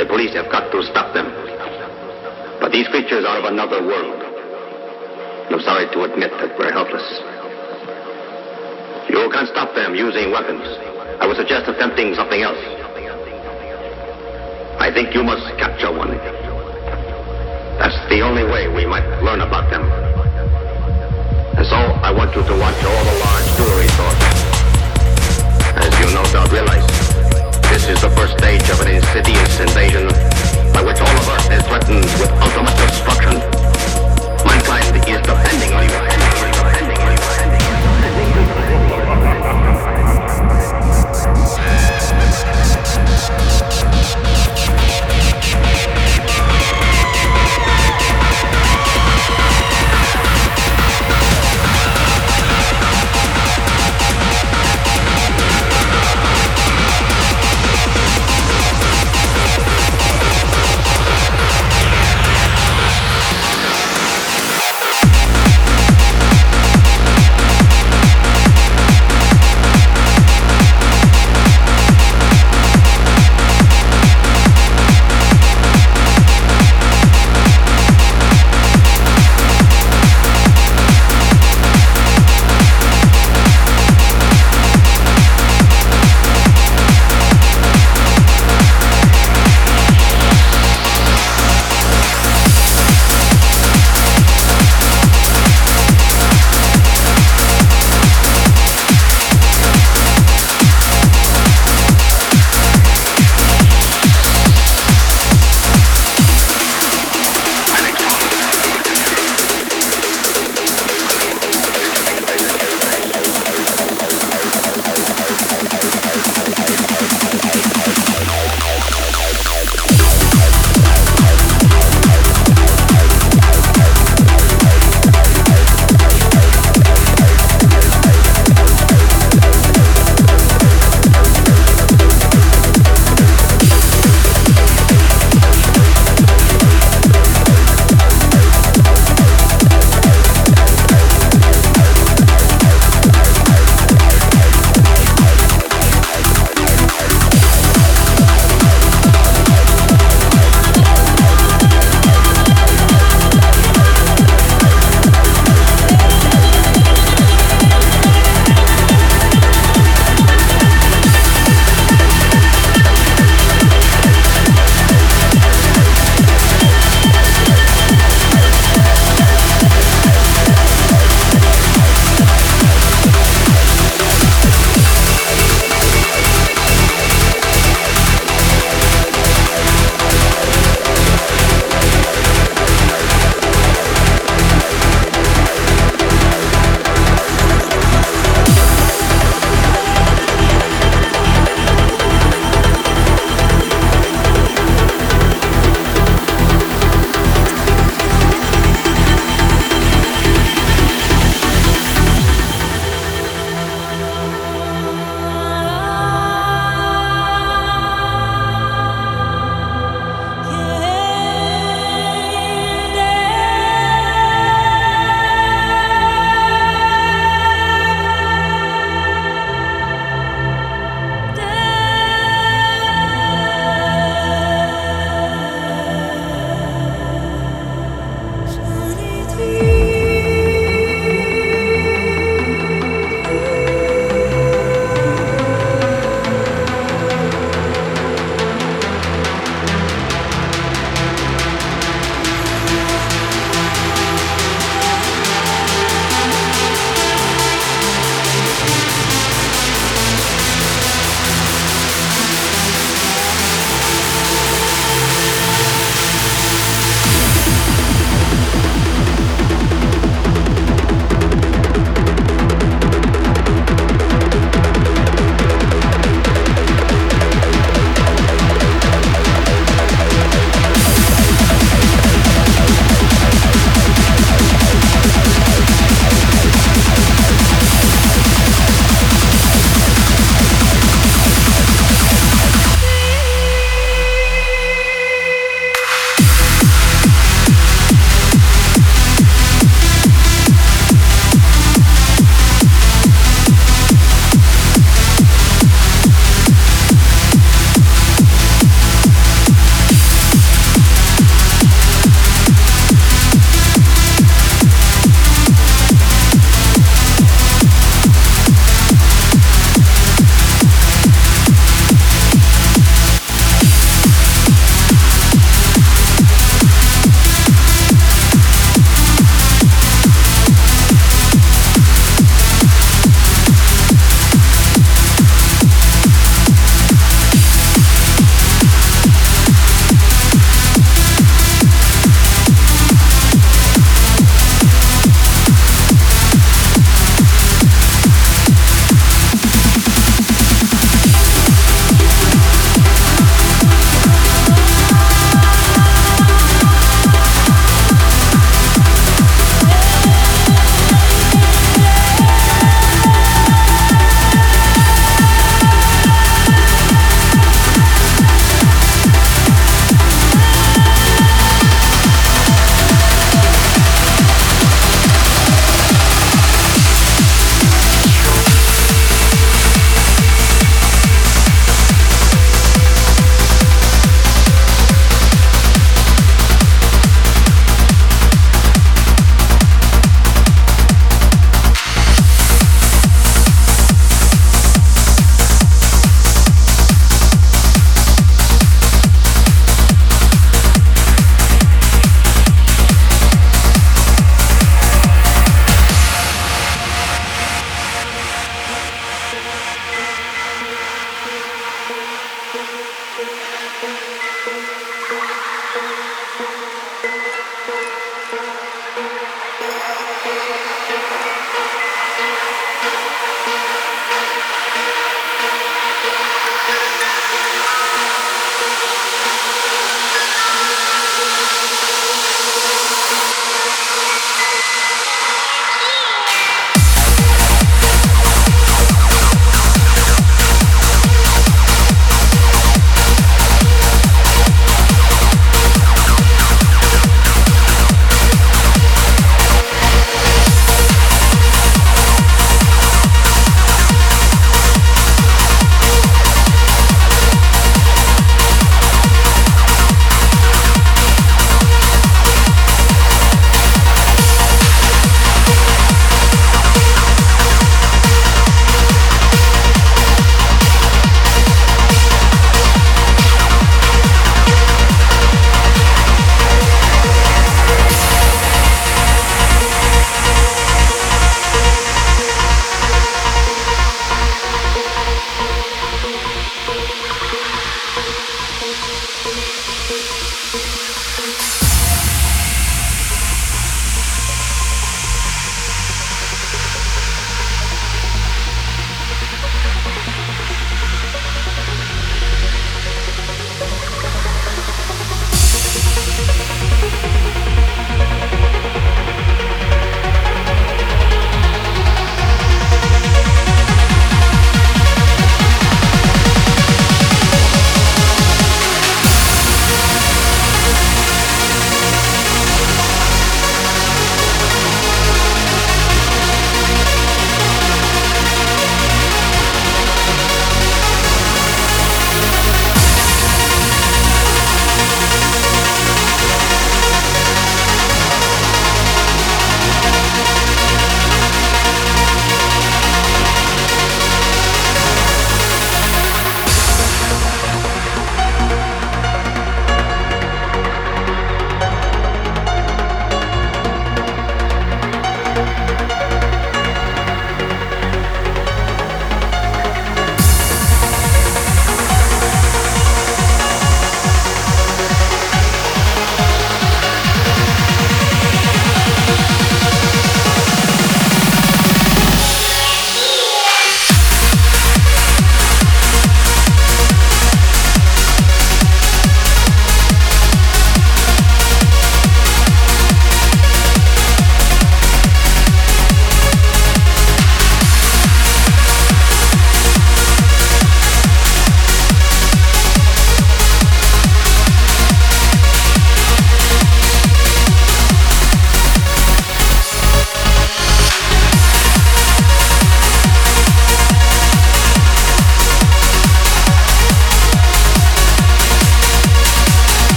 The police have got to stop them. But these creatures are of another world. I'm sorry to admit that we're helpless. You can't stop them using weapons. I would suggest attempting something else. I think you must capture one. That's the only way we might learn about them. And so I want you to watch all the large jewelry stores. As you no doubt realize, this is the first stage of an insidious invasion by which all of Earth is threatened with ultimate destruction. Mankind is depending on you. You.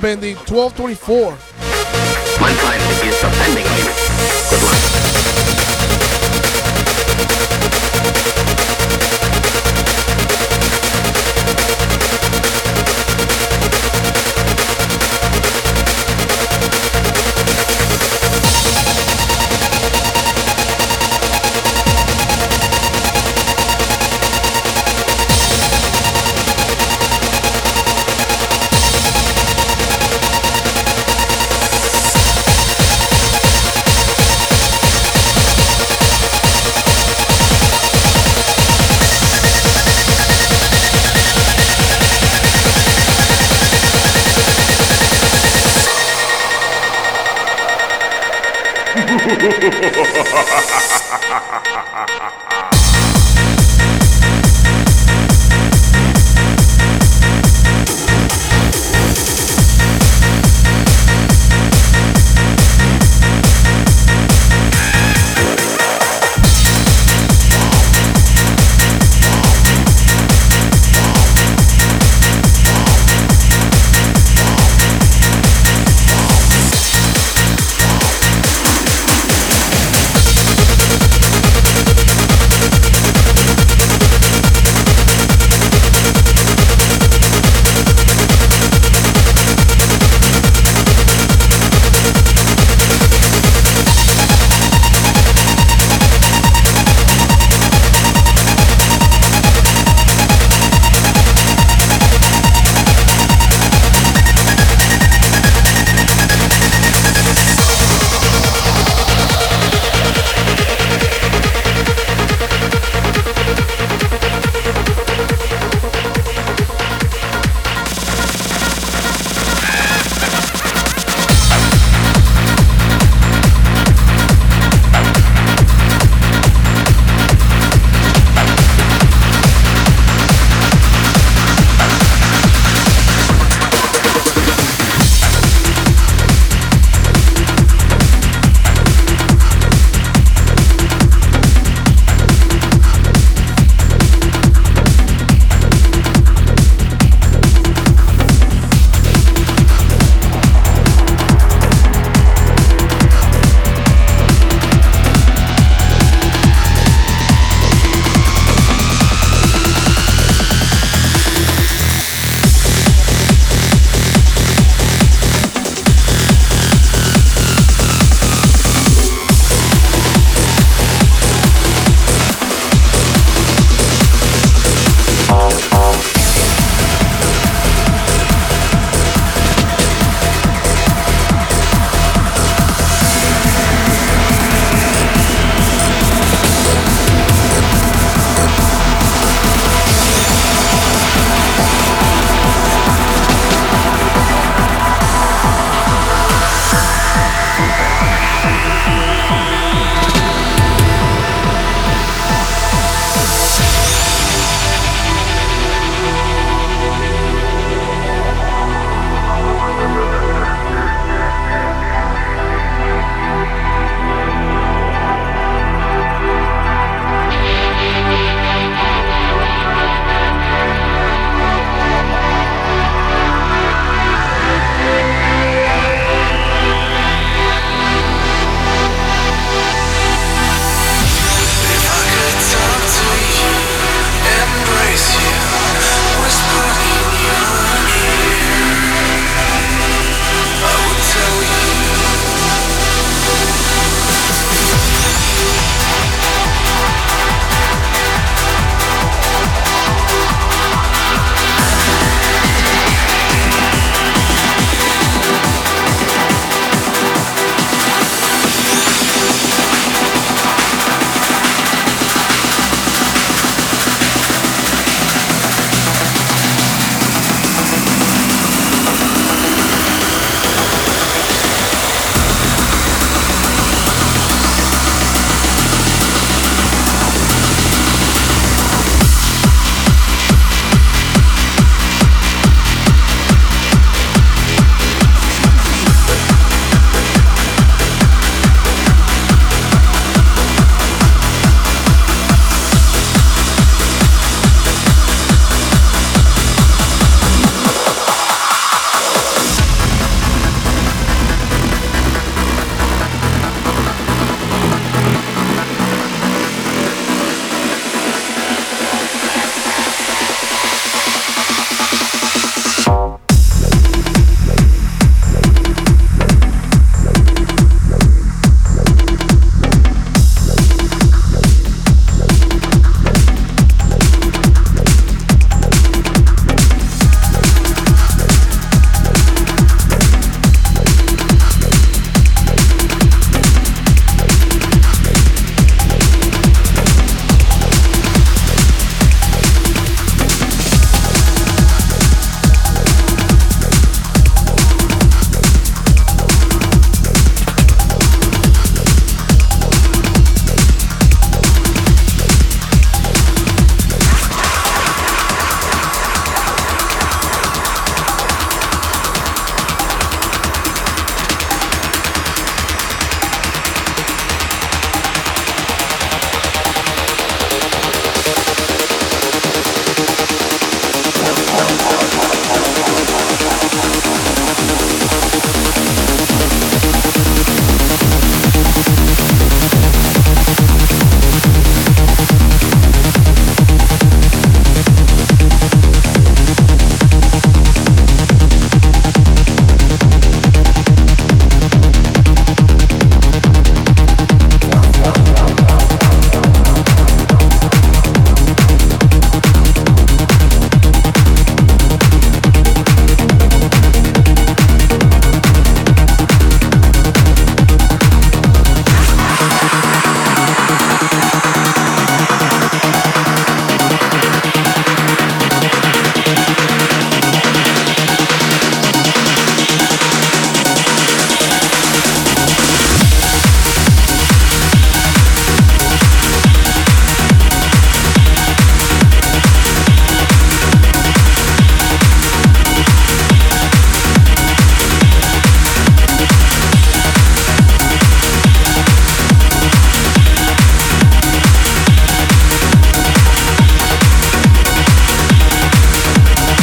For the follow, 1224.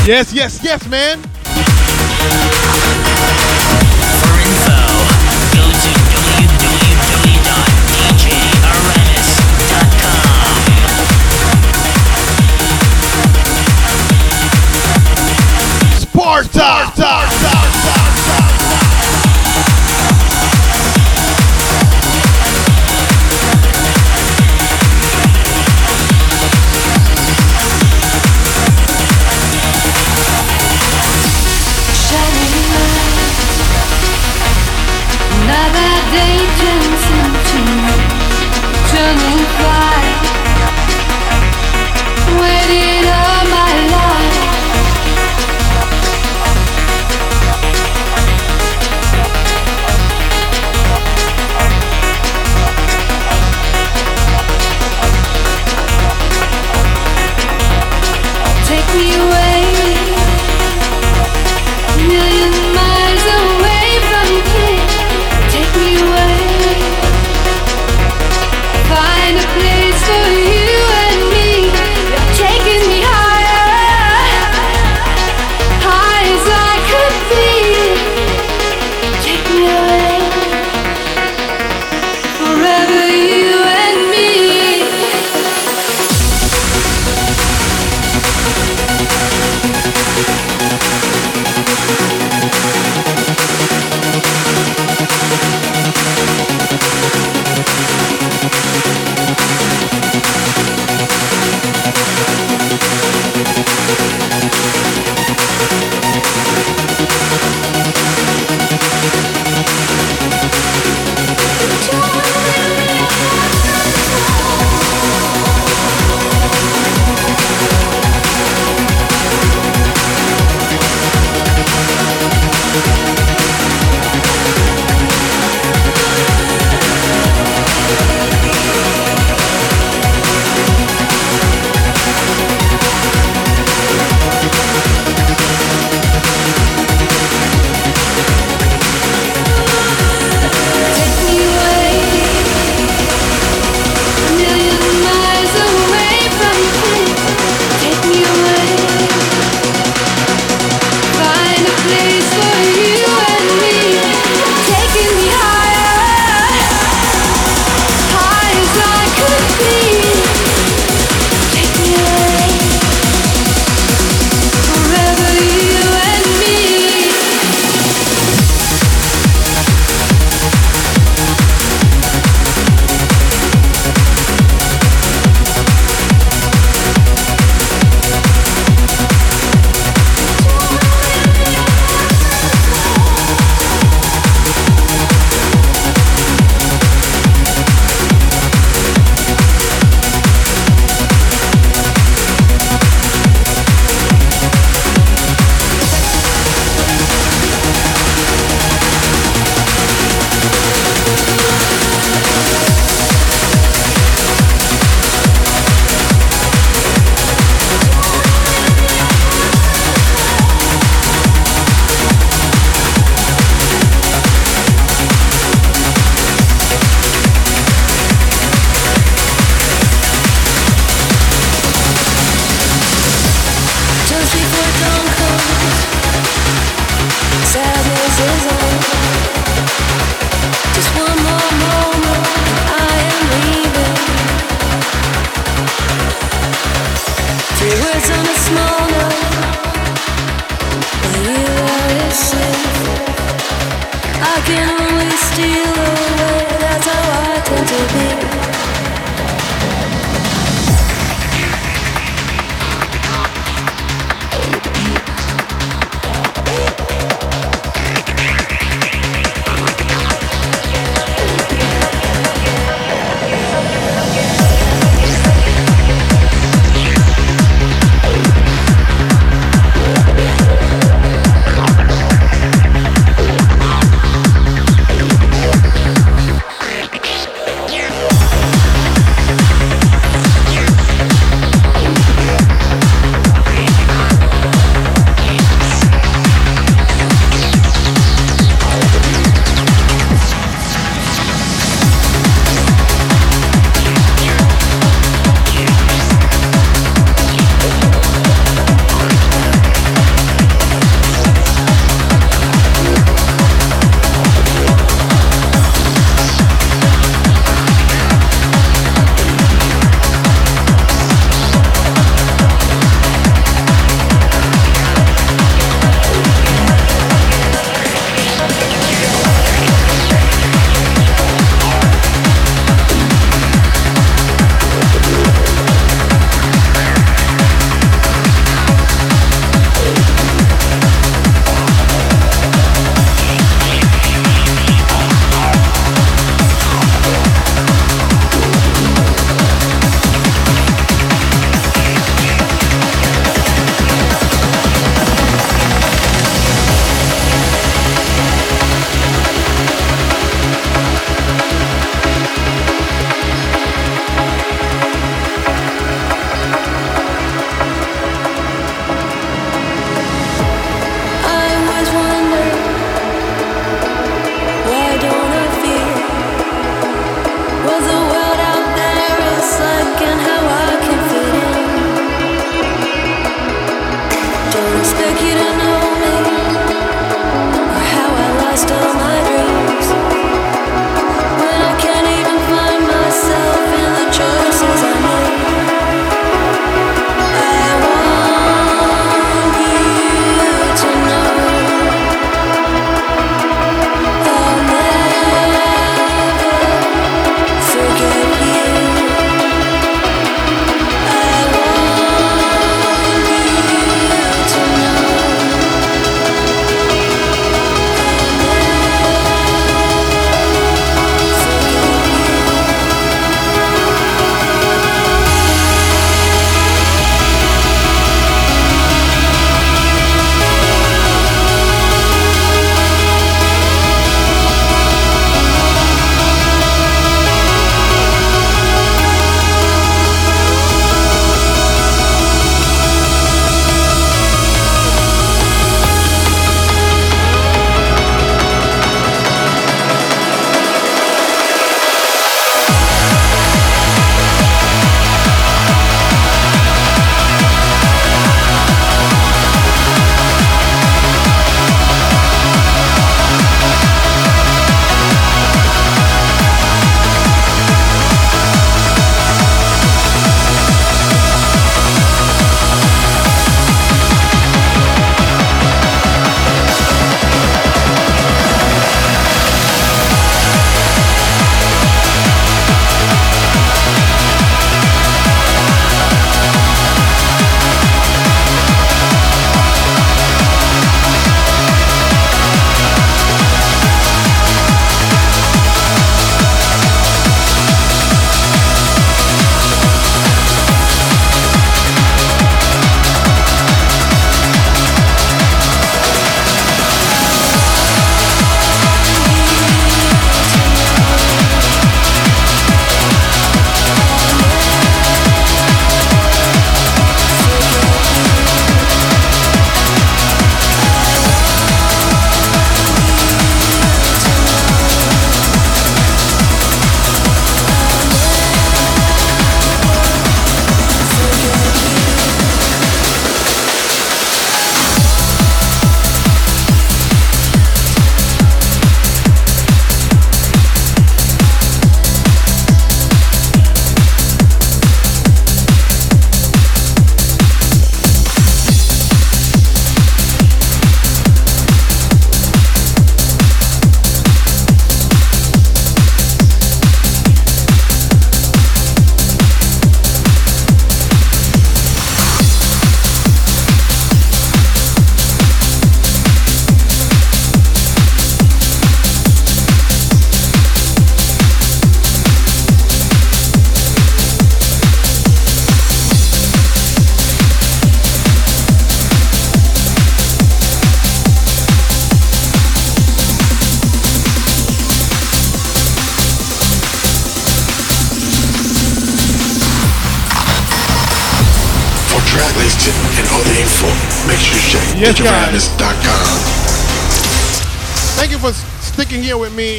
Yes, yes, yes, man.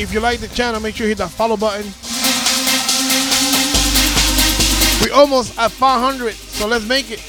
If you like the channel, make sure you hit that follow button. We almost at 500, so let's make it.